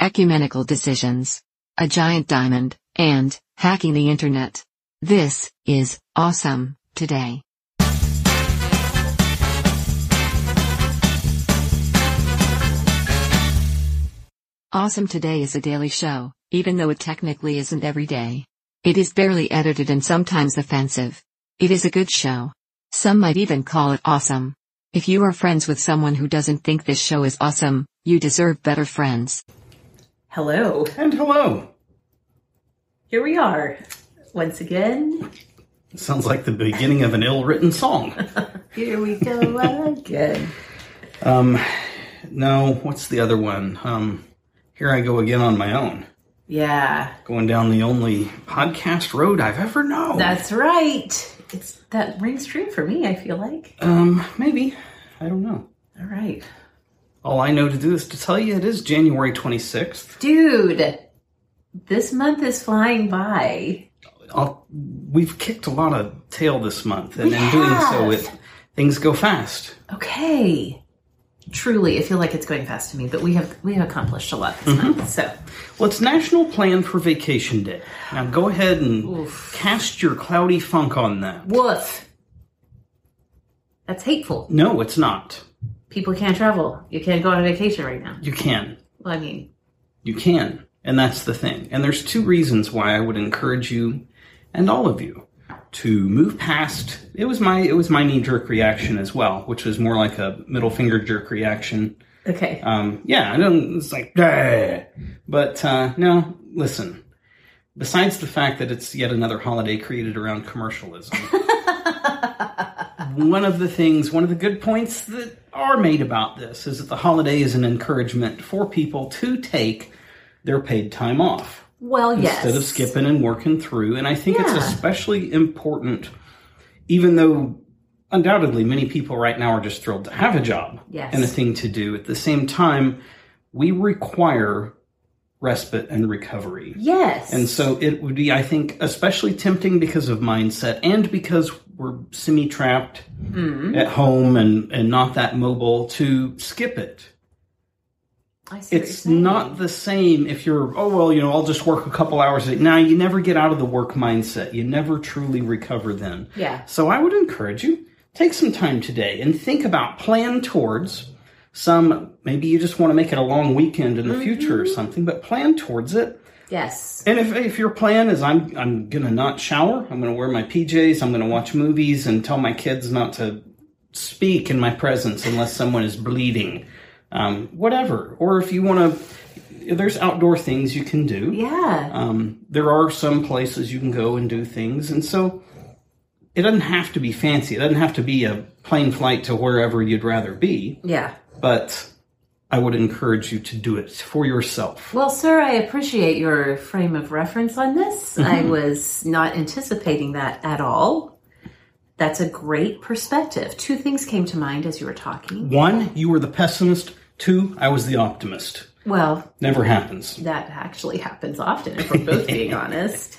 Ecumenical decisions. A giant diamond, and hacking the internet. This is awesome today. Awesome Today is a daily show, even though it technically isn't every day. It is barely edited and sometimes offensive. It is a good show. Some might even call it awesome. If you are friends with someone who doesn't think this show is awesome, you deserve better friends. Hello. And hello. Here we are. Once again. Sounds like the beginning of an ill-written song. Here we go again. Um, no, what's the other one? Um, here I go again on my own. Yeah. Going down the only podcast road I've ever known. That's right. It's that rings true for me, I feel like. Um, maybe. I don't know. All right. All I know to do is to tell you it is January 26th. Dude, this month is flying by. I'll, we've kicked a lot of tail this month, and We in doing so, it things go fast. Okay. Truly, I feel like it's going fast to me, but we have we have accomplished a lot this mm-hmm. month. So Well, it's National Plan for Vacation Day. Now go ahead and cast your cloudy funk on that. woof. That's hateful. No, it's not. People can't travel. You can't go on a vacation right now. You can. Well, I mean, You can. And that's the thing. And there's two reasons why I would encourage you and all of you to move past it was my it was my knee jerk reaction as well, which was more like a middle finger jerk reaction. okay. Um yeah, I don't it's like but uh no, listen. Besides the fact that it's yet another holiday created around commercialism. one of the things, one of the good points that are made about this is that the holiday is an encouragement for people to take their paid time off well, yes. instead of skipping and working through. And I think it's especially important, even though undoubtedly many people right now are just thrilled to have a job Yes. and a thing to do. At the same time, we require respite and recovery. Yes. And so it would be, I think, especially tempting because of mindset and because we're semi trapped Mm-hmm. at home and, and not that mobile to skip it. I see It's not the same if you're, oh, well, you know, I'll just work a couple hours. Now, you never get out of the work mindset. You never truly recover then. Yeah. So I would encourage you, take some time today and think about, plan towards some, maybe you just want to make it a long weekend in the future or something, but plan towards it. Yes. And if, if your plan is I'm I'm gonna not shower, I'm gonna wear my PJs, I'm gonna watch movies and tell my kids not to speak in my presence unless someone is bleeding, um, whatever. Or if you want to, there's outdoor things you can do. Yeah. Um, there are some places you can go and do things, and so it doesn't have to be fancy. It doesn't have to be a plane flight to wherever you'd rather be. yeah. But I would encourage you to do it for yourself. Well, sir, I appreciate your frame of reference on this. I Mm-hmm. was not anticipating that at all. That's a great perspective. Two things came to mind as you were talking. One, you were the pessimist. Two, I was the optimist. Well, Never happens. that actually happens often, if we're both being honest.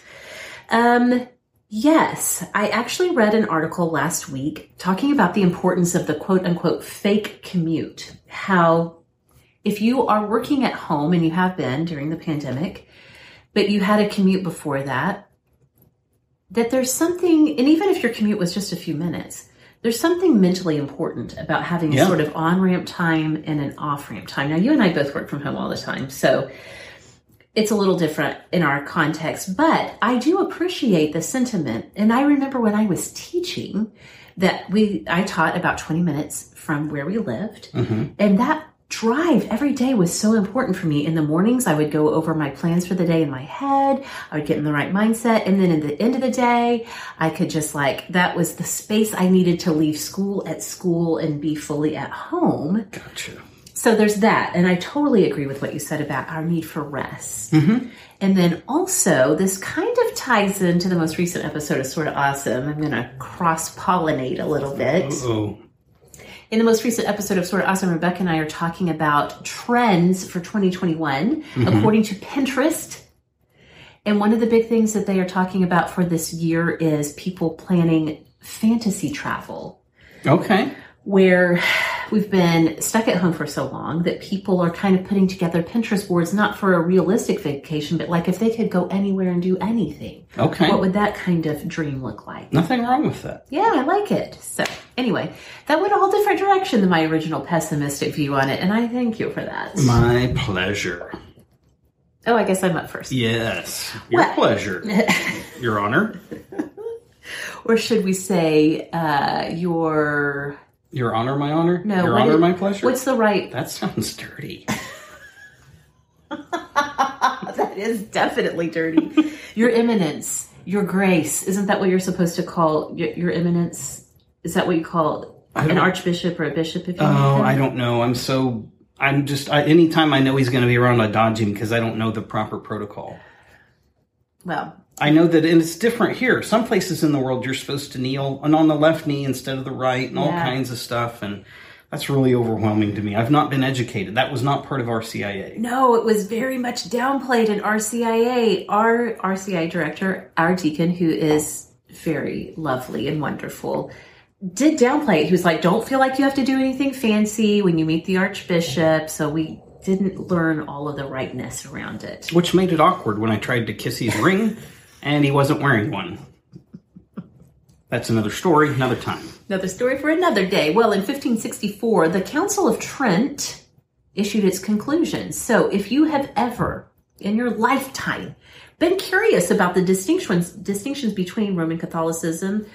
Um, yes, I actually read an article last week talking about the importance of the quote unquote fake commute. How if you are working at home and you have been during the pandemic, but you had a commute before that, that there's something, and even if your commute was just a few minutes, there's something mentally important about having a sort of on ramp time and an off ramp time. Now, you and I both work from home all the time, so it's a little different in our context, but I do appreciate the sentiment. And I remember when I was teaching that we, I taught about 20 minutes from where we lived. Mm-hmm. And that drive every day was so important for me. In the mornings, I would go over my plans for the day in my head. I would get in the right mindset. And then at the end of the day, I could just like, that was the space I needed to leave school at school and be fully at home. Gotcha. So there's that. And I totally agree with what you said about our need for rest. Mm-hmm. And then also, this kind of ties into the most recent episode of Sort of Awesome. I'm going to cross pollinate a little bit. Oh, In the most recent episode of Sort of Awesome, Rebecca and I are talking about trends for 2021 mm-hmm. according to Pinterest. And one of the big things that they are talking about for this year is people planning fantasy travel okay. where we've been stuck at home for so long that people are kind of putting together Pinterest boards not for a realistic vacation, but like if they could go anywhere and do anything, Okay. what would that kind of dream look like? Nothing wrong with that. Yeah, I like it. So, anyway, that went a whole different direction than my original pessimistic view on it, and I thank you for that. My pleasure. Oh, I guess I'm up first. Yes. Your pleasure, Your Honor. Or should we say, uh, your. Your Honor, my honor? No, Your Honor, is- my pleasure? What's the right. That sounds dirty. That is definitely dirty. your eminence, your grace. Isn't that what you're supposed to call your, your eminence? Is that what you call an archbishop or a bishop? If you Oh, I don't know. I'm so. I'm just. I, anytime I know he's going to be around, I dodge him because I don't know the proper protocol. Well, I know that, and it's different here. Some places in the world, you're supposed to kneel and on the left knee instead of the right, and all Yeah. kinds of stuff. And that's really overwhelming to me. I've not been educated. That was not part of our CIA. No, it was very much downplayed in RCIA. Our RCI director, our deacon, who is very lovely and wonderful, did downplay it. He was like, don't feel like you have to do anything fancy when you meet the archbishop. So we didn't learn all of the rightness around it. Which made it awkward when I tried to kiss his ring, and he wasn't wearing one. That's another story, another time. Another story for another day. Well, in 1564, the Council of Trent issued its conclusions. So if you have ever in your lifetime been curious about the distinctions distinctions between Roman Catholicism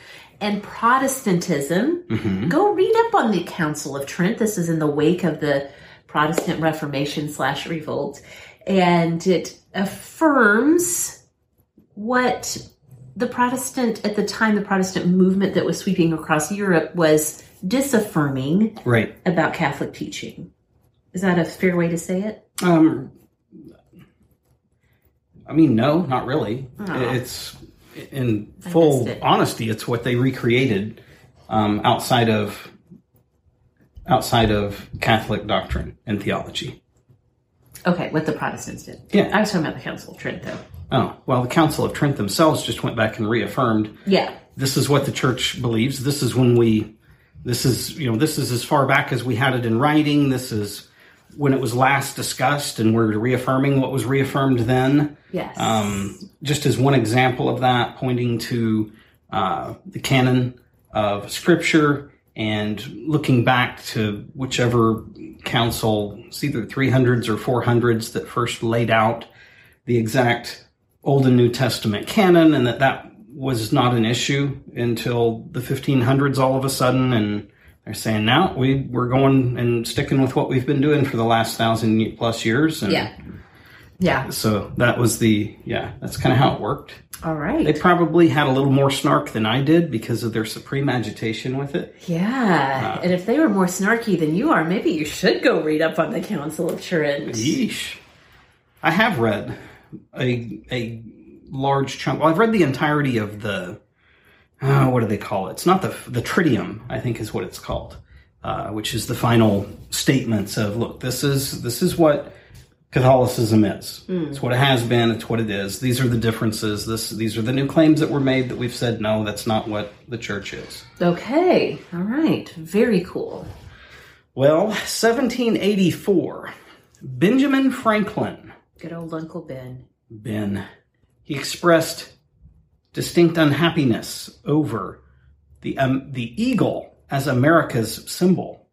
and Protestantism, mm-hmm. go read up on the Council of Trent. This is in the wake of the Protestant Reformation slash revolt, and it affirms what the Protestant at the time, the Protestant movement that was sweeping across Europe was disaffirming Right. about Catholic teaching. Is that a fair way to say it? Um, I mean, no, not really. It's in full it. honesty, it's what they recreated um, outside of outside of Catholic doctrine and theology. Okay, what the Protestants did. Yeah. I was talking about the Council of Trent, though. Oh, well, the Council of Trent themselves just went back and reaffirmed Yeah. this is what the church believes. This is when we, this is, you know, this is as far back as we had it in writing. This is when it was last discussed, and we're reaffirming what was reaffirmed then. Yes. Um, just as one example of that, pointing to uh, the canon of Scripture and looking back to whichever council, it's either 300s or 400s, that first laid out the exact Old and New Testament canon, and that that was not an issue until the 1500s all of a sudden. And they're saying now we we're going and sticking with what we've been doing for the last thousand plus years. And yeah. Yeah. So that was the yeah. That's kind of how it worked. All right. They probably had a little more snark than I did because of their supreme agitation with it. yeah. Uh, and if they were more snarky than you are, maybe you should go read up on the Council of Trent. Yeesh. I have read a a large chunk. Well, I've read the entirety of the uh, what do they call it? It's not the the tritium, I think, is what it's called, uh, which is the final statements of look. This is this is what Catholicism is. It's what it has been. It's what it is. These are the differences. This these are the new claims that were made that we've said no, that's not what the church is. Okay. All right. Very cool. Well, 1784, Benjamin Franklin, Good old Uncle Ben. Ben, he expressed distinct unhappiness over the um, the eagle as America's symbol.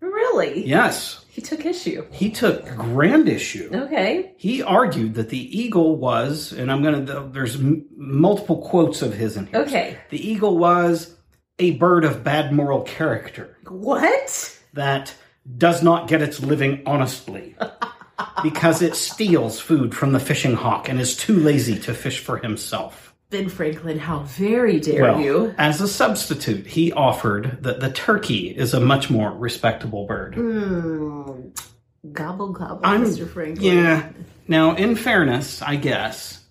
Really? Yes, He took issue. he took grand issue. Okay. He argued that the eagle was, and I'm going to, there's m- multiple quotes of his in here. Okay. The eagle was a bird of bad moral character What? that does not get its living honestly because it steals food from the fishing hawk and is too lazy to fish for himself. Ben Franklin, how very dare Well, you? as a substitute, he offered that the turkey is a much more respectable bird. Mm, gobble gobble, I'm- Mr. Franklin. Yeah. Now, in fairness, I guess,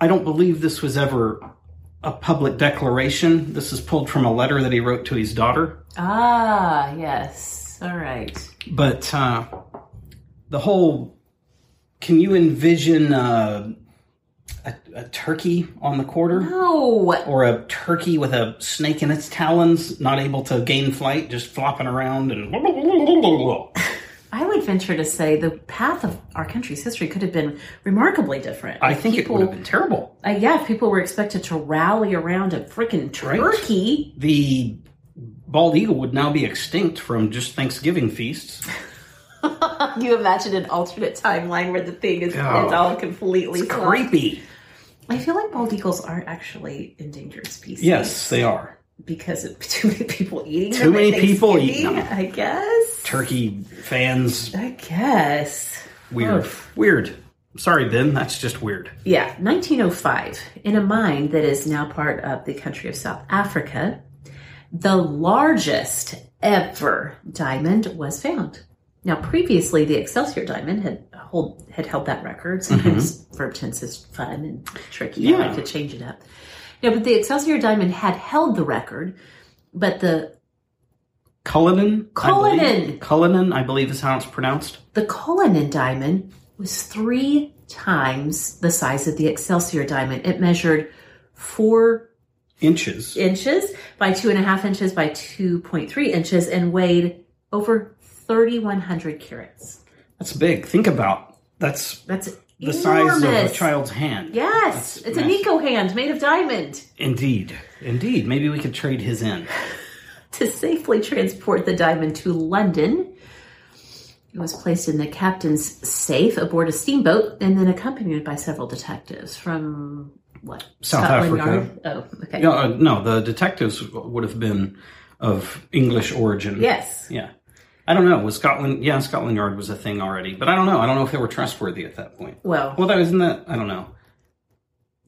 I don't believe this was ever a public declaration. This is pulled from a letter that he wrote to his daughter. Ah, yes. All right. But uh, the whole can you envision uh, a, a turkey on the quarter? No. Or a turkey with a snake in its talons, not able to gain flight, just flopping around and. I would venture to say the path of our country's history could have been remarkably different. I If think it people, would have been terrible. Uh, yeah, if people were expected to rally around a freaking Right. turkey. The bald eagle would now be extinct from just Thanksgiving feasts. you imagine an alternate timeline where the thing is Oh. it's all completely It's creepy. I feel like bald eagles aren't actually endangered species. Yes, they are. because of too many people eating Too many people eating them. I guess. Turkey fans, I guess. weird. Oof. Weird. Sorry, Ben, that's just weird. Yeah, 1905, in a mine that is now part of the country of South Africa, the largest ever diamond was found. Now, previously, the Excelsior diamond had hold had held that record. Sometimes mm-hmm. verb tense is fun and tricky. I Yeah. like to change it up. Yeah, but the Excelsior diamond had held the record, but the Cullinan? I Cullinan. Cullinan, I believe is how it's pronounced. The Cullinan diamond was three times the size of the Excelsior diamond. It measured four Inches. inches by two and a half inches by 2.3 inches and weighed over 3,100 carats. That's big. Think about that's That's the size of a child's hand. Yes, That's it's a. Nico hand made of diamond. Indeed. Indeed. Maybe we could trade his in. To safely transport the diamond to London, it was placed in the captain's safe aboard a steamboat and then accompanied by several detectives from what? South Scotland Africa. Yard? Oh, okay. Yeah, uh, no, the detectives would have been of English origin. Yes. Yeah. I don't know. Was Scotland? Yeah, Scotland Yard was a thing already, but I don't know. I don't know if they were trustworthy at that point. Well, Well, that isn't that. I don't know.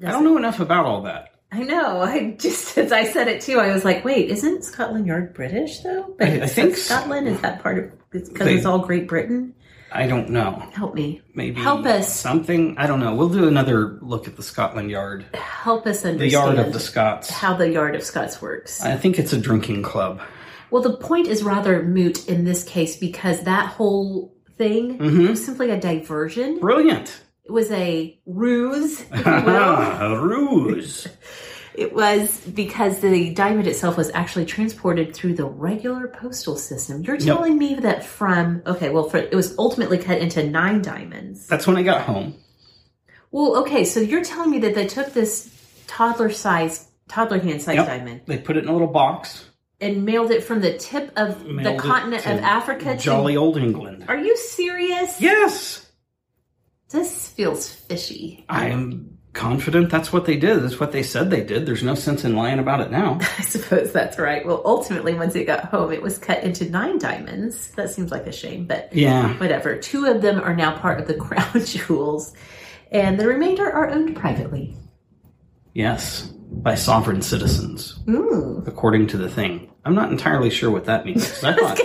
I don't know enough about all that. I know. I just as I said it too, I was like, "Wait, isn't Scotland Yard British though?" But I- I think it's so. Scotland is that part of because it's all Great Britain. I don't know. Help me, Maybe help us, something. I don't know. We'll do another look at the Scotland Yard, help us understand the yard of the Scots. how the Yard of Scots works. I think it's a drinking club. Well, the point is rather moot in this case because that whole thing Mm-hmm. was simply a diversion. Brilliant. It was a ruse, if you will. a ruse. It was because the diamond itself was actually transported through the regular postal system. You're telling me that from okay, well, for, it was ultimately cut into nine diamonds. That's when I got home. Well, okay, so you're telling me that they took this toddler size, toddler hand size Yep. diamond They put it in a little box. And mailed it from the tip of mailed the continent to of Africa to- Jolly old England. Are you serious? Yes, This feels fishy. I am confident that's what they did. That's what they said they did. There's no sense in lying about it now. I suppose that's right. Well, ultimately, once it got home, it was cut into nine diamonds. That seems like a shame, but Yeah. whatever. Two of them are now part of the crown jewels, and the remainder are owned privately. Yes, by sovereign citizens, Ooh. according to the thing. I'm not entirely sure what that means. I thought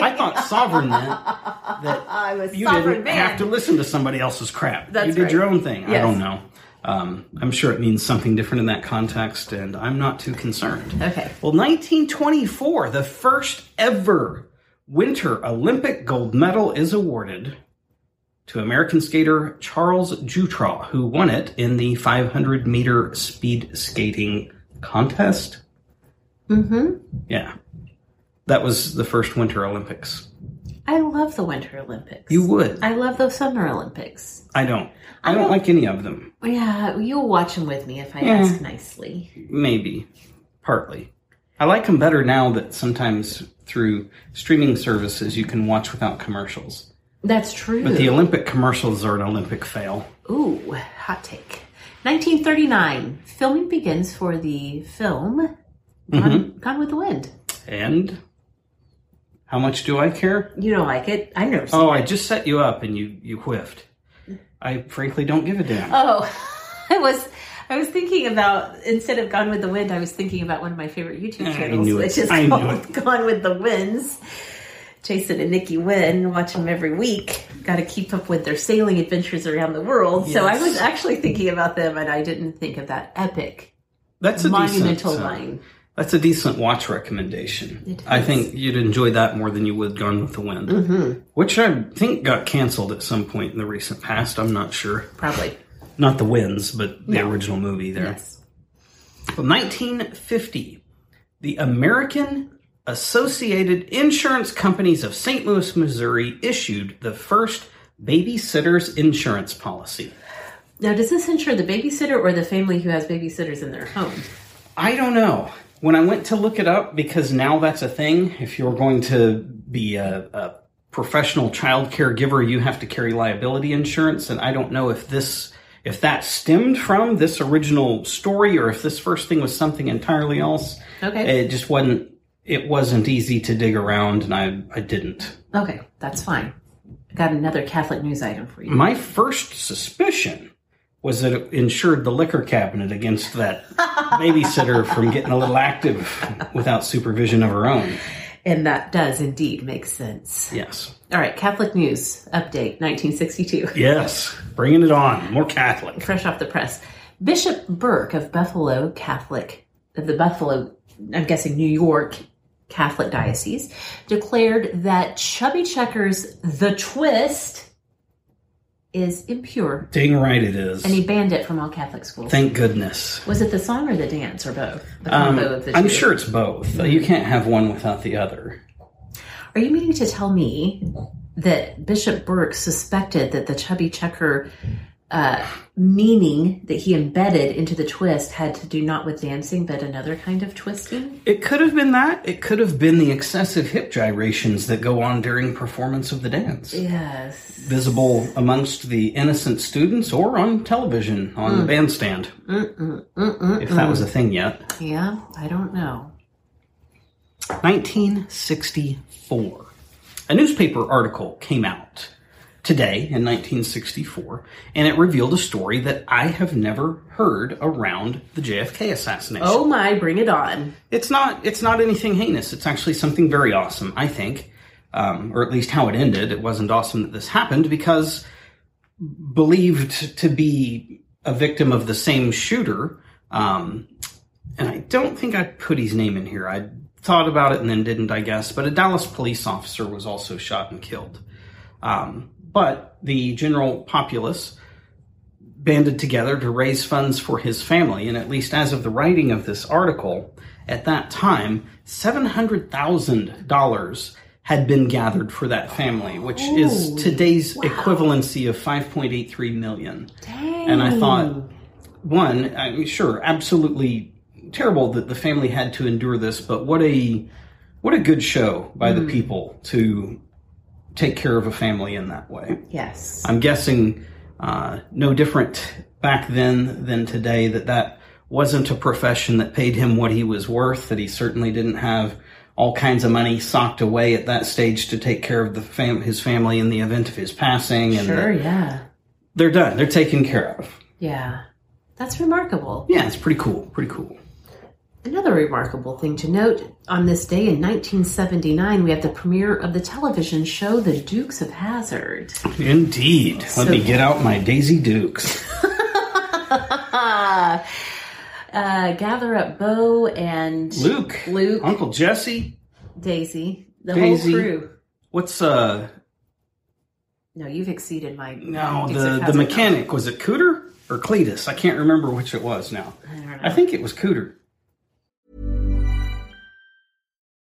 I thought sovereign meant that I'm a you sovereign didn't man. have to listen to somebody else's crap. That's you did right. your own thing. I don't know. Um, I'm sure it means something different in that context, and I'm not too concerned. Okay. Well, 1924, the first ever Winter Olympic gold medal is awarded to American skater Charles Jewtraw, who won it in the 500 meter speed skating contest. Mm-hmm. Yeah. That was the first Winter Olympics. I love the Winter Olympics. You would. I love the Summer Olympics. I don't. I, I don't don't- like any of them. Yeah, you'll watch them with me if I Yeah. ask nicely. Maybe. Partly. I like them better now that sometimes through streaming services you can watch without commercials. That's true. But the Olympic commercials are an Olympic fail. Ooh, hot take. 1939, filming begins for the film Gone, Gone with the Wind. And how much do I care? You don't like it? I never. Oh, I just set you up and you you whiffed. I frankly don't give a damn. Oh, I was I was thinking about instead of Gone with the Wind, I was thinking about one of my favorite YouTube channels, which is I called Gone with the Wynns. Jason and Nikki Wynn, watch them every week. Got to keep up with their sailing adventures around the world. So I was actually thinking about them, and I didn't think of that epic, That's a monumental decent, uh, line. That's a decent watch recommendation. I think you'd enjoy that more than you would Gone with the Wind, Mm-hmm. which I think got canceled at some point in the recent past. I'm not sure. Probably. Not the Wynns, but the No. original movie there. Yes. Well, 1950, the American Associated Insurance Companies of St. Louis, Missouri issued the first babysitter's insurance policy. Now, does this insure the babysitter or the family who has babysitters in their home? I don't know. When I went to look it up, because now that's a thing, if you're going to be a, a professional child care giver, you have to carry liability insurance. And I don't know if this, if that stemmed from this original story or if this first thing was something entirely else. Okay. It just wasn't, it wasn't easy to dig around and I, I didn't. Okay, that's fine. Got another Catholic news item for you. My first suspicion was that it insured the liquor cabinet against that babysitter from getting a little active without supervision of her own. And that does indeed make sense. Yes. All right, Catholic news update 1962. Yes. Bringing it on. More Catholic. Fresh off the press. Bishop Burke of Buffalo Catholic, of the Buffalo, I'm guessing New York Catholic Diocese, declared that Chubby Checker's The Twist is impure. Dang right it is. And he banned it from all Catholic schools. Thank goodness. Was it the song or the dance or both? The Um, combo of the two. I'm sure it's both. You can't have one without the other. Are you meaning to tell me that Bishop Burke suspected that the chubby checker uh, meaning that he embedded into the twist had to do not with dancing, but another kind of twisting? It could have been that. It could have been the excessive hip gyrations that go on during performance of the dance. Yes. Visible amongst the innocent students or on television on the bandstand. If that was a thing yet. Yeah, I don't know. 1964. A newspaper article came out today in 1964, and it revealed a story that I have never heard around the JFK assassination. Oh my, bring it on. It's not. It's not anything heinous. It's actually something very awesome. I think, um, or at least how it ended. It wasn't awesome that this happened because believed to be a victim of the same shooter. Um, and I don't think I put his name in here. I thought about it and then didn't, I guess. But a Dallas police officer was also shot and killed. Um, but the general populace banded together to raise funds for his family, and at least as of the writing of this article, at that time, seven hundred thousand dollars had been gathered for that family, which is today's wow. equivalency of five point eight three million. Dang. And I thought, one, I mean, sure, absolutely terrible that the family had to endure this, but what a what a good show by the hmm. people to take care of a family in that way. Yes. I'm guessing uh, no different back then than today that that wasn't a profession that paid him what he was worth. That he certainly didn't have all kinds of money socked away at that stage to take care of the fam- his family in the event of his passing. And Sure, yeah. they're done. They're taken care of. Yeah. That's remarkable. Yeah, it's pretty cool. Pretty cool. Another remarkable thing to note on this day in 1979, we have the premiere of the television show The Dukes of Hazzard. Indeed. Let So- me get out my Daisy Dukes. uh, gather up Bo and Luke, Luke, Uncle Jesse, Daisy, the Daisy. whole crew. What's uh? No, you've exceeded my. No, Dukes the the mechanic was it Cooter or Cletus? I can't remember which it was now. I don't know. I think it was Cooter.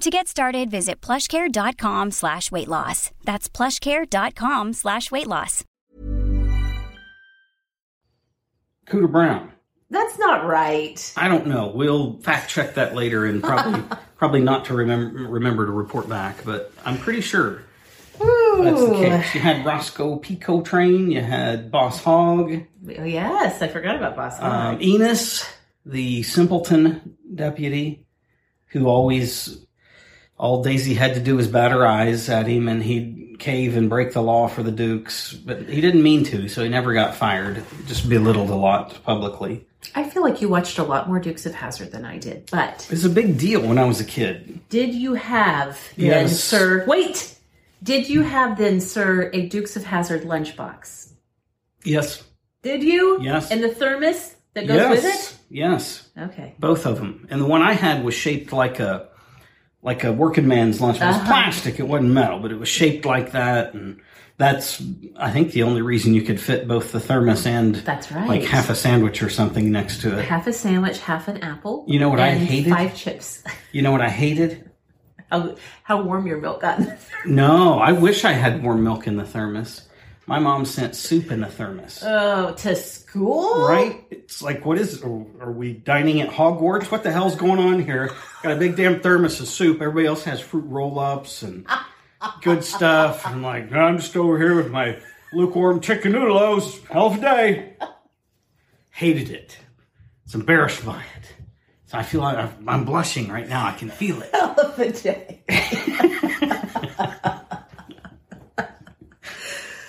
To get started, visit plushcare.com slash weight loss. That's plushcare.com slash weight loss. Cooter Brown. That's not right. I don't know. We'll fact check that later and probably probably not to remember remember to report back, but I'm pretty sure that's the case. You had Roscoe P. Coltrane, you had Boss Hogg, Oh, yes, I forgot about Boss um, Hogg. Enos, the simpleton deputy, who always all Daisy had to do was bat her eyes at him and he'd cave and break the law for the Dukes. But he didn't mean to, so he never got fired. Just belittled a lot publicly. I feel like you watched a lot more Dukes of Hazzard than I did. But It was a big deal when I was a kid. did you have then, Yes. sir? Wait, did you have then, sir, a Dukes of Hazzard lunchbox? Yes. Did you? Yes. And the thermos that goes yes. with it? Yes. Okay. Both of them. And the one I had was shaped like a like a working man's lunch. It was Uh-huh. plastic. It wasn't metal, but it was shaped like that. And that's, I think, the only reason you could fit both the thermos and That's right. like half a sandwich or something next to it. Half a sandwich, half an apple. You know what I hated? Five chips. You know what I hated? how, how warm your milk got. No, I wish I had more milk in the thermos. My mom sent soup in the thermos. oh, to school? Right? It's like, what is? Are, are we dining at Hogwarts? What the hell's going on here? Got a big damn thermos of soup. Everybody else has fruit roll-ups and good stuff. I'm like, I'm just over here with my lukewarm chicken noodles. Hell of a day. Hated it. It's embarrassed by it. So I feel like I'm- blushing right now. I can feel it. Of the day.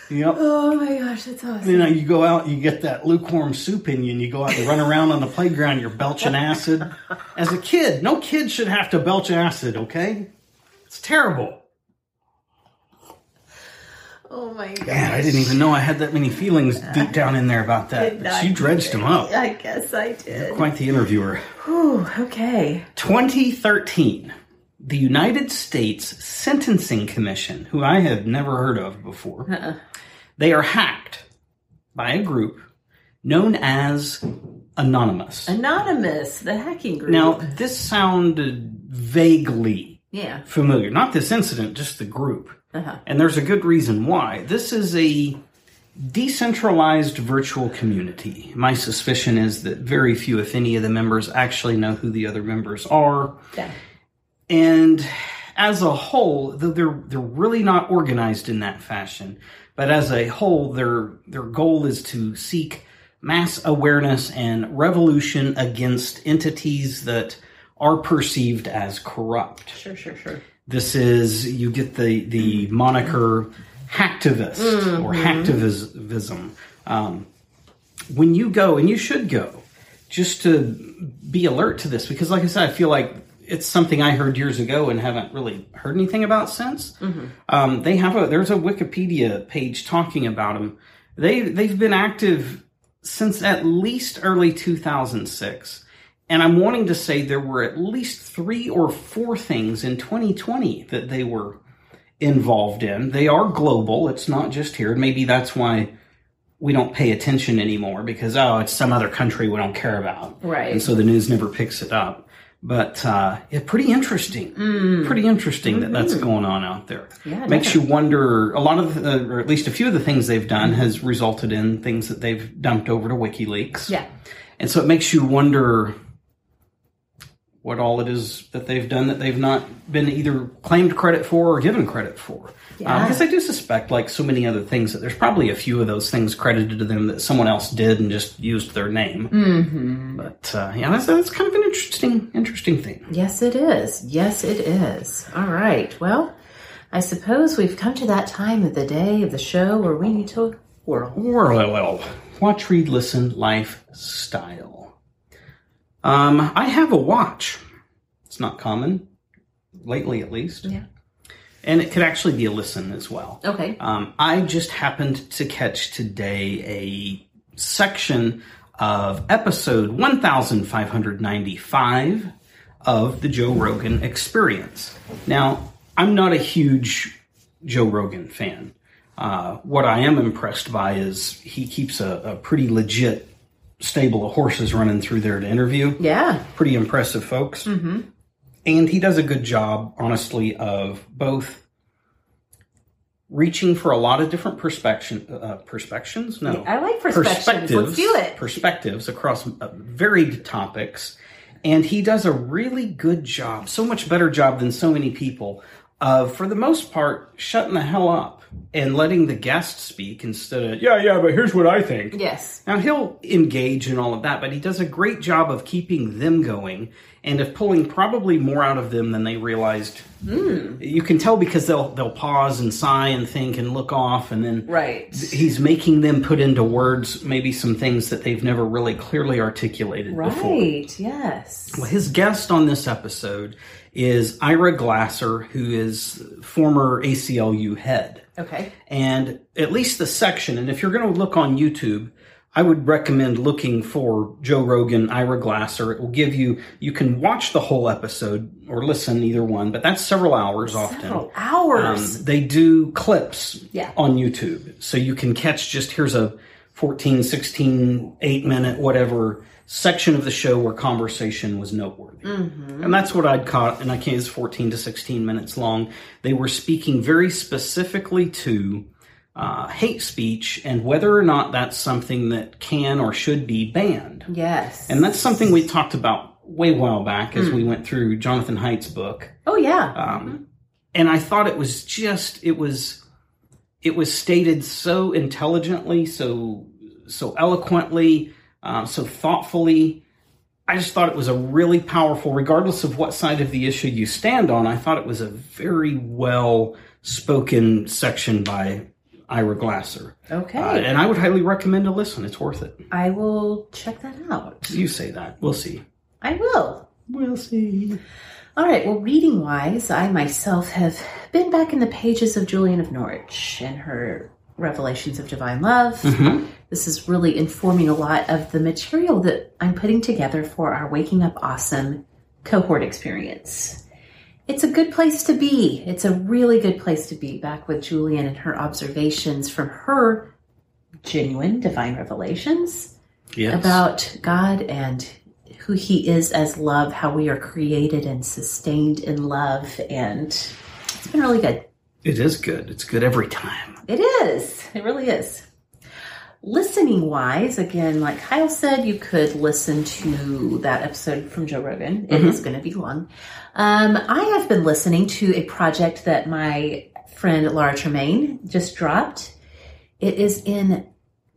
Yep. Oh my gosh, that's awesome. You know, you go out, you get that lukewarm soup in you, and you go out and run around on the playground, you're belching acid. As a kid, no kid should have to belch acid, okay? It's terrible. Oh my god. Man, I didn't even know I had that many feelings deep down in there about that. But you dredged them up. I guess I did. Quite the interviewer. Whew, okay. 2013, the United States Sentencing Commission, who I have never heard of before, uh-uh. They are hacked by a group known as Anonymous. Anonymous, the hacking group. Now, this sounded vaguely yeah. familiar. Not this incident, just the group. Uh-huh. And there's a good reason why. This is a decentralized virtual community. My suspicion is that very few, if any, of the members actually know who the other members are. Yeah. And as a whole, though they're they're really not organized in that fashion, but as a whole, their their goal is to seek mass awareness and revolution against entities that are perceived as corrupt. Sure, sure, sure. This is you get the the moniker hacktivist or hacktivism. Um, when you go, and you should go, just to be alert to this, because like I said, I feel like it's something I heard years ago and haven't really heard anything about since. Um, they have a there's a Wikipedia page talking about them. They they've been active since at least early 2006. And I'm wanting to say there were at least three or four things in 2020 that they were involved in. They are global. It's not just here. Maybe that's why we don't pay attention anymore because, oh, it's some other country we don't care about. Right. And so the news never picks it up. But uh, yeah, pretty interesting. Pretty interesting that that's going on out there. Mm. Mm-hmm. Yeah, Makes you wonder. A lot of, the, or at least a few of the things they've done has resulted in things that they've dumped over to WikiLeaks. Yeah. And so it makes you wonder what all it is that they've done that they've not been either claimed credit for or given credit for. Yeah. because I do suspect, like so many other things, that there's probably a few of those things credited to them that someone else did and just used their name. Mm-hmm. But uh, yeah, that's, that's kind of an interesting, interesting thing. Yes, it is. Yes, it is. All right. Well, I suppose we've come to that time of the day of the show where we need to whirl. Well, watch, read, listen, lifestyle. Um, I have a watch. It's not common, lately at least. Yeah. And it could actually be a listen as well. Okay. Um, I just happened to catch today a section of episode 1595 of the Joe Rogan Experience. Now, I'm not a huge Joe Rogan fan. Uh, what I am impressed by is he keeps a, a pretty legit stable of horses running through there to interview Yeah. pretty impressive folks. Mm-hmm. And he does a good job, honestly, of both reaching for a lot of different perspection, uh, perspectives. No, I like perspectives. Let's do it. Perspectives across uh, varied topics, and he does a really good job, so much better job than so many people. Of, for the most part, shutting the hell up and letting the guest speak instead of, yeah, yeah, but here's what I think. Yes. Now he'll engage in all of that, but he does a great job of keeping them going and of pulling probably more out of them than they realized. Hmm. You can tell because they'll they'll pause and sigh and think and look off, and then Right. he's making them put into words maybe some things that they've never really clearly articulated before. Right. Yes. Well, his guest on this episode is Ira Glasser, who is former ACLU head. Okay. And at least the section, and if you're going to look on YouTube, I would recommend looking for Joe Rogan, Ira Glasser. It will give you, you can watch the whole episode or listen either one, but that's several hours often. Several hours. Um, they do clips Yeah. on YouTube. So you can catch just here's a 14, 16, 8 minute, whatever section of the show where conversation was noteworthy. And that's what I'd caught, and I can't, it's 14 to 16 minutes long. They were speaking very specifically to uh, hate speech and whether or not that's something that can or should be banned. yes. And that's something we talked about way while back as we went through Jonathan Haidt's book oh yeah. um, and I thought it was just it was it was stated so intelligently, so so eloquently, um, so thoughtfully. I just thought it was a really powerful, regardless of what side of the issue you stand on. I thought it was a very well spoken section by Ira Glasser, okay. uh, and I would highly recommend a listen. It's worth it. I will check that out. You say that, we'll see. I will. We'll see. All right. Well, reading wise, I myself have been back in the pages of Julian of Norwich and her Revelations of Divine Love. Mm-hmm. This is really informing a lot of the material that I'm putting together for our Waking Up Awesome cohort experience. It's a good place to be. It's a really good place to be back with Julian and her observations from her genuine divine revelations Yes. about God and who He is as love, how we are created and sustained in love. And it's been really good. It is good. It's good every time. It is. It really is. Listening wise, again, like Kyle said, you could listen to that episode from Joe Rogan. It is going to be long. Um, I have been listening to a project that my friend Laura Tremaine just dropped. It is in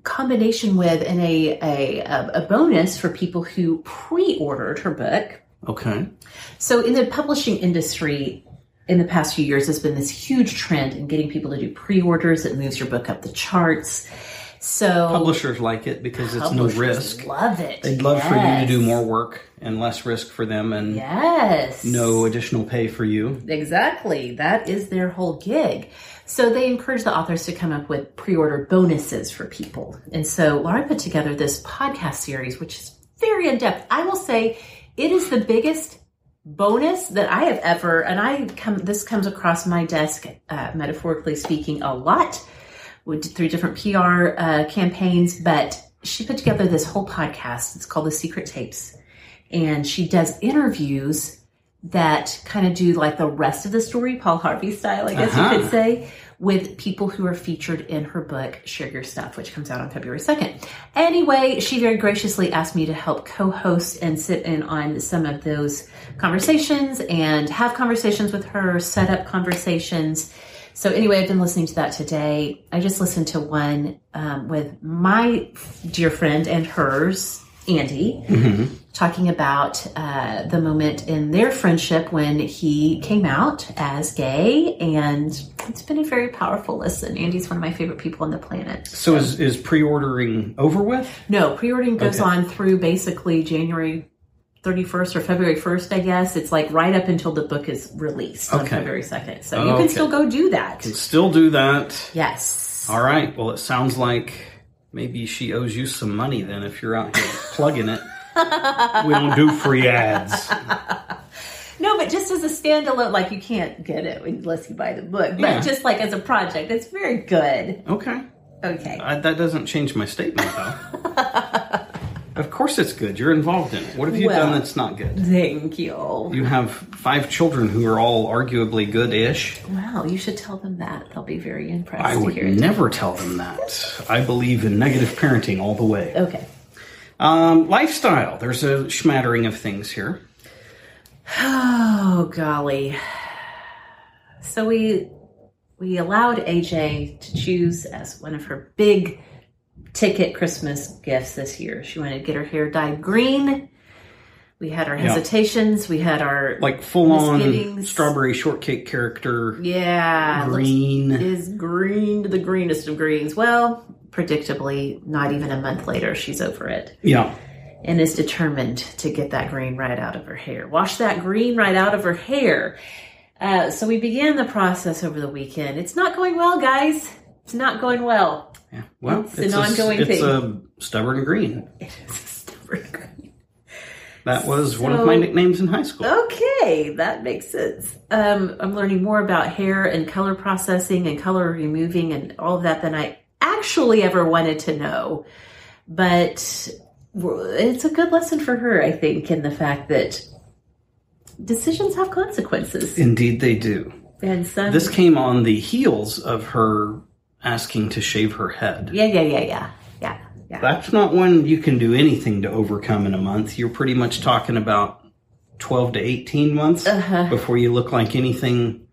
combination with and a, a, a bonus for people who pre-ordered her book. Okay. So in the publishing industry, in the past few years, has been this huge trend in getting people to do pre-orders. It moves your book up the charts. So Publishers like it because it's no risk. Love it. They'd love for you to do more work and less risk for them and Yes. no additional pay for you. Exactly. That is their whole gig. So they encourage the authors to come up with pre-order bonuses for people. And so Laura put together this podcast series, which is very in-depth. I will say it is the biggest bonus that I have ever, and I come, this comes across my desk, uh, metaphorically speaking, a lot with through different PR uh, campaigns, but she put together this whole podcast. It's called The Secret Tapes. and she does interviews that kind of do like the rest of the story, Paul Harvey style, I guess Uh-huh. you could say, with people who are featured in her book, Share Your Stuff, which comes out on February 2nd. Anyway, she very graciously asked me to help co host and sit in on some of those conversations and have conversations with her, set up conversations. So, anyway, I've been listening to that today. I just listened to one um, with my dear friend and hers, Andy talking about uh, the moment in their friendship when he came out as gay, and it's been a very powerful listen. Andy's one of my favorite people on the planet. So is is pre-ordering over with? No, pre-ordering goes Okay. on through basically January 31st or February 1st, I guess. It's like right up until the book is released on February 2nd. So you Okay. can still go do that. Still do that. Yes. All right. Well, it sounds like maybe she owes you some money then if you're out here plugging it. we don't do free ads. No, but just as a standalone, like you can't get it unless you buy the book. But Yeah. just like as a project, it's very good. Okay. Okay. I, that doesn't change my statement, though. of course it's good. You're involved in it. What have you Well- done that's not good? Thank you. You have five children who are all arguably good-ish. Wow, you should tell them that. They'll be very impressed I to would hear it. never tell them that. I believe in negative parenting all the way. Okay. Um, lifestyle. There's a smattering of things here. Oh golly. So we we allowed AJ to choose as one of her big ticket Christmas gifts this year. She wanted to get her hair dyed green. We had our Yeah. hesitations. We had our Like full-on strawberry shortcake character. yeah looks- green. is green to the greenest of greens. Well, predictably, not even a month later, she's over it. Yeah. and is determined to get that green right out of her hair. Wash that green right out of her hair. Uh, so we began the process over the weekend. It's not going well, guys. It's not going well. Yeah. Well, It's an a- ongoing it's thing. a stubborn green. It is stubborn green. That was one of my nicknames in high school. Okay, that makes sense. Um, I'm learning more about hair and color processing and color removing and all of that than I actually ever wanted to know. But it's a good lesson for her, I think, in the fact that decisions have consequences. Indeed, they do. And some, This came on the heels of her asking to shave her head. yeah, yeah, yeah, yeah, yeah, yeah. That's not one you can do anything to overcome in a month. You're pretty much talking about 12 to 18 months Uh-huh. before you look like anything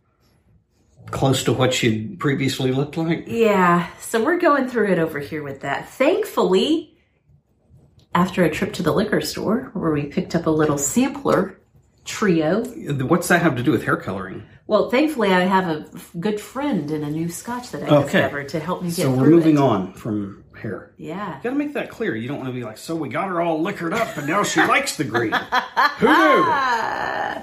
close to what you'd previously looked like. Yeah, so we're going through it over here with that. Thankfully, after a trip to the liquor store where we picked up a little sampler trio. What's that have to do with hair coloring? Well, thankfully, I have a good friend in a new scotch that I Okay. discovered to help me get So we're moving it. on from hair. Yeah. You gotta make that clear. You don't want to be like, so we got her all liquored up, and now she likes the green. Who knew?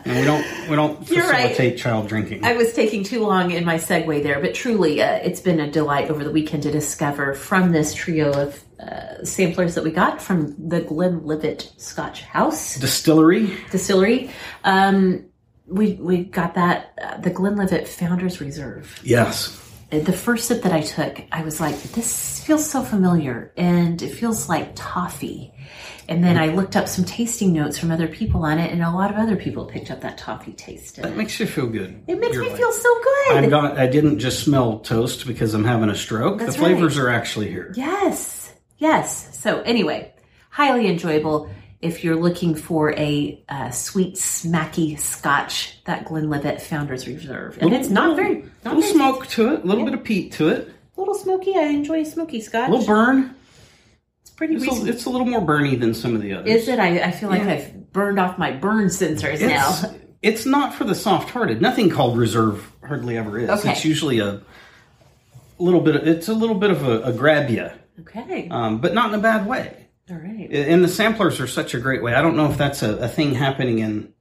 And we don't we don't You're right. facilitate child drinking. I was taking too long in my segue there, but truly, uh, it's been a delight over the weekend to discover from this trio of uh, samplers that we got from the Glenlivet Scotch House. Distillery. distillery. Um, we we got that uh, the Glenlivet Founders Reserve. Yes. The first sip that I took, I was like, "This feels so familiar," and it feels like toffee. And then I looked up some tasting notes from other people on it, and a lot of other people picked up that toffee taste. That And makes you feel good. it makes You're me feel so good. I've got. I didn't just smell toast because I'm having a stroke. That's the flavors right. are actually here. Yes, yes. So anyway, highly enjoyable. If you're looking for a uh, sweet, smacky Scotch, that Glenlivet Founders Reserve, and it's not very, not little very smoke to it. A little bit of peat to it. A little smoky. I enjoy smoky scotch. A little burn. It's pretty It's a, it's a little more burny than some of the others. Is it? I, I feel like Yeah. I've burned off my burn sensors It's, now. it's not for the soft-hearted. Nothing called reserve hardly ever is. Okay. It's usually a little bit. Of, it's a little bit of a, a grab you, Okay. um, but not in a bad way. All right. And the samplers are such a great way. I don't know if that's a, a thing happening in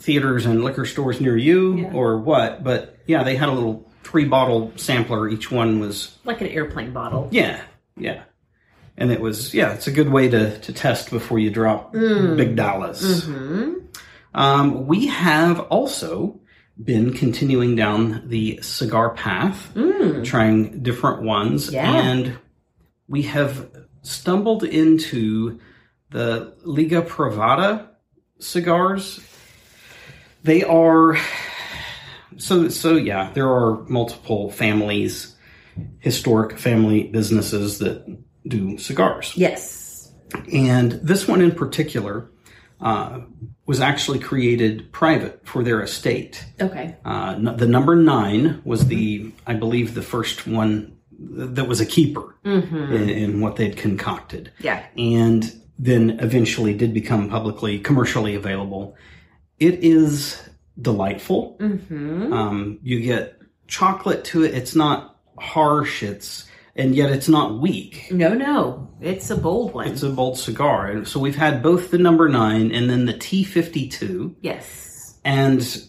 theaters and liquor stores near you Yeah. or what, but yeah, they had a little three bottle sampler. Each one was like an airplane bottle. yeah, yeah. And it was yeah, it's a good way to, to test before you drop Mm. big dollars. Mm-hmm. Um, we have also been continuing down the cigar path, trying different ones, Mm. Yeah. and we have stumbled into the Liga Privada cigars. They are so so yeah, there are multiple families, historic family businesses that do cigars. Yes. And this one in particular uh, was actually created private for their estate. Okay. Uh, the number nine was the, I believe, the first one that was a keeper in, in what they'd concocted. Yeah. And then eventually did become publicly, commercially available. It is delightful. Um, you get chocolate to it. It's not harsh. It's, and yet it's not weak. No, no. It's a bold one. It's a bold cigar. And so we've had both the number nine and then the T52. yes. And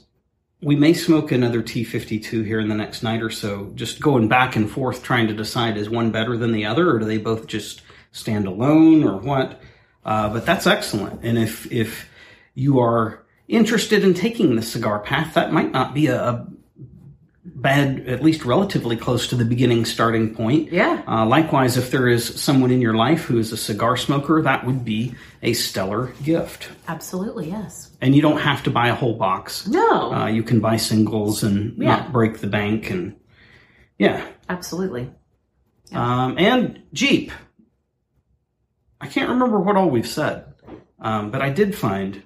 we may smoke another T52 here in the next night or so, just going back and forth trying to decide is one better than the other or do they both just stand alone or what? Uh, but that's excellent. And if, if you are interested in taking the cigar path, that might not be a, a bad, at least relatively close to the beginning starting point. Yeah. Uh, likewise, if there is someone in your life who is a cigar smoker, that would be a stellar gift. Absolutely, yes. And you don't have to buy a whole box. No. Uh, you can buy singles and Yeah. not break the bank. And yeah. Absolutely. Um, and Jeep. I can't remember what all we've said, um, but I did find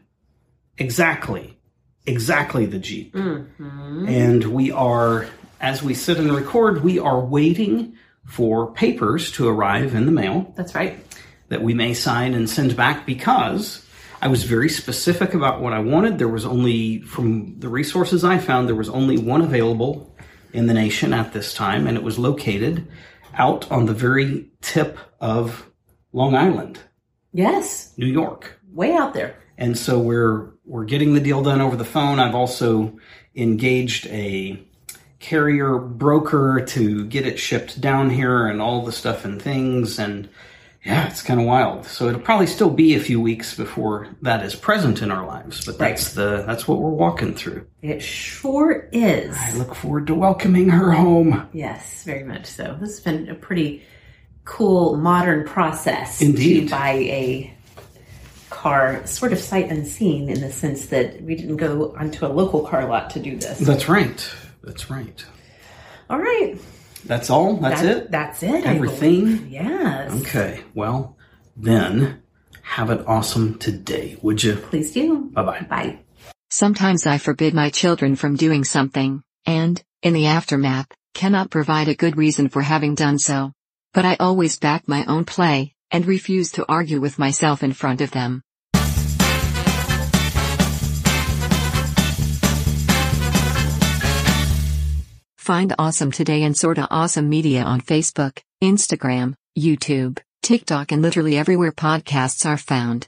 exactly, exactly the Jeep. Mm-hmm. And we are, as we sit and record, we are waiting for papers to arrive in the mail That's right. that we may sign and send back because I was very specific about what I wanted. There was only, from the resources I found, there was only one available in the nation at this time, and it was located out on the very tip of Long Island, Yes. New York. Way out there. And so we're we're getting the deal done over the phone. I've also engaged a carrier broker to get it shipped down here and all the stuff and things and yeah, it's kind of wild. So it'll probably still be a few weeks before that is present in our lives, but that's the that's what we're walking through. It sure is. I look forward to welcoming her home. Yes, very much so. This has been a pretty cool modern process Indeed. to buy a car sort of sight unseen in the sense that we didn't go onto a local car lot to do this. That's right. That's right. All right. That's all. That's That- it. That's it. Everything? Yes. Okay. Well, then have an awesome today, would you? Please do. Bye-bye. Bye. Sometimes I forbid my children from doing something, and, in the aftermath, cannot provide a good reason for having done so. But I always back my own play, and refuse to argue with myself in front of them. Find Awesome Today and Sorta Awesome Media on Facebook, Instagram, YouTube, TikTok, and literally everywhere podcasts are found.